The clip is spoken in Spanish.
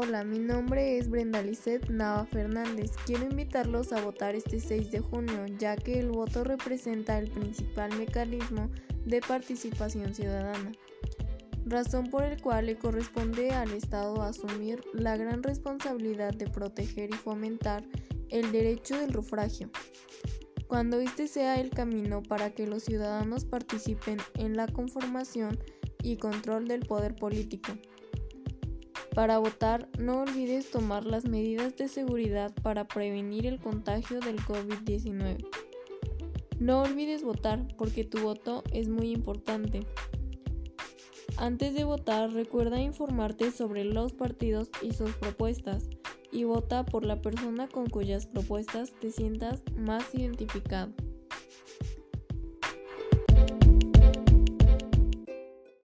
Hola, mi nombre es Brenda Lisset Nava Fernández. Quiero invitarlos a votar este 6 de junio, ya que el voto representa el principal mecanismo de participación ciudadana, razón por el cual le corresponde al Estado asumir la gran responsabilidad de proteger y fomentar el derecho del sufragio, cuando este sea el camino para que los ciudadanos participen en la conformación y control del poder político. Para votar, no olvides tomar las medidas de seguridad para prevenir el contagio del COVID-19. No olvides votar porque tu voto es muy importante. Antes de votar, recuerda informarte sobre los partidos y sus propuestas y vota por la persona con cuyas propuestas te sientas más identificado.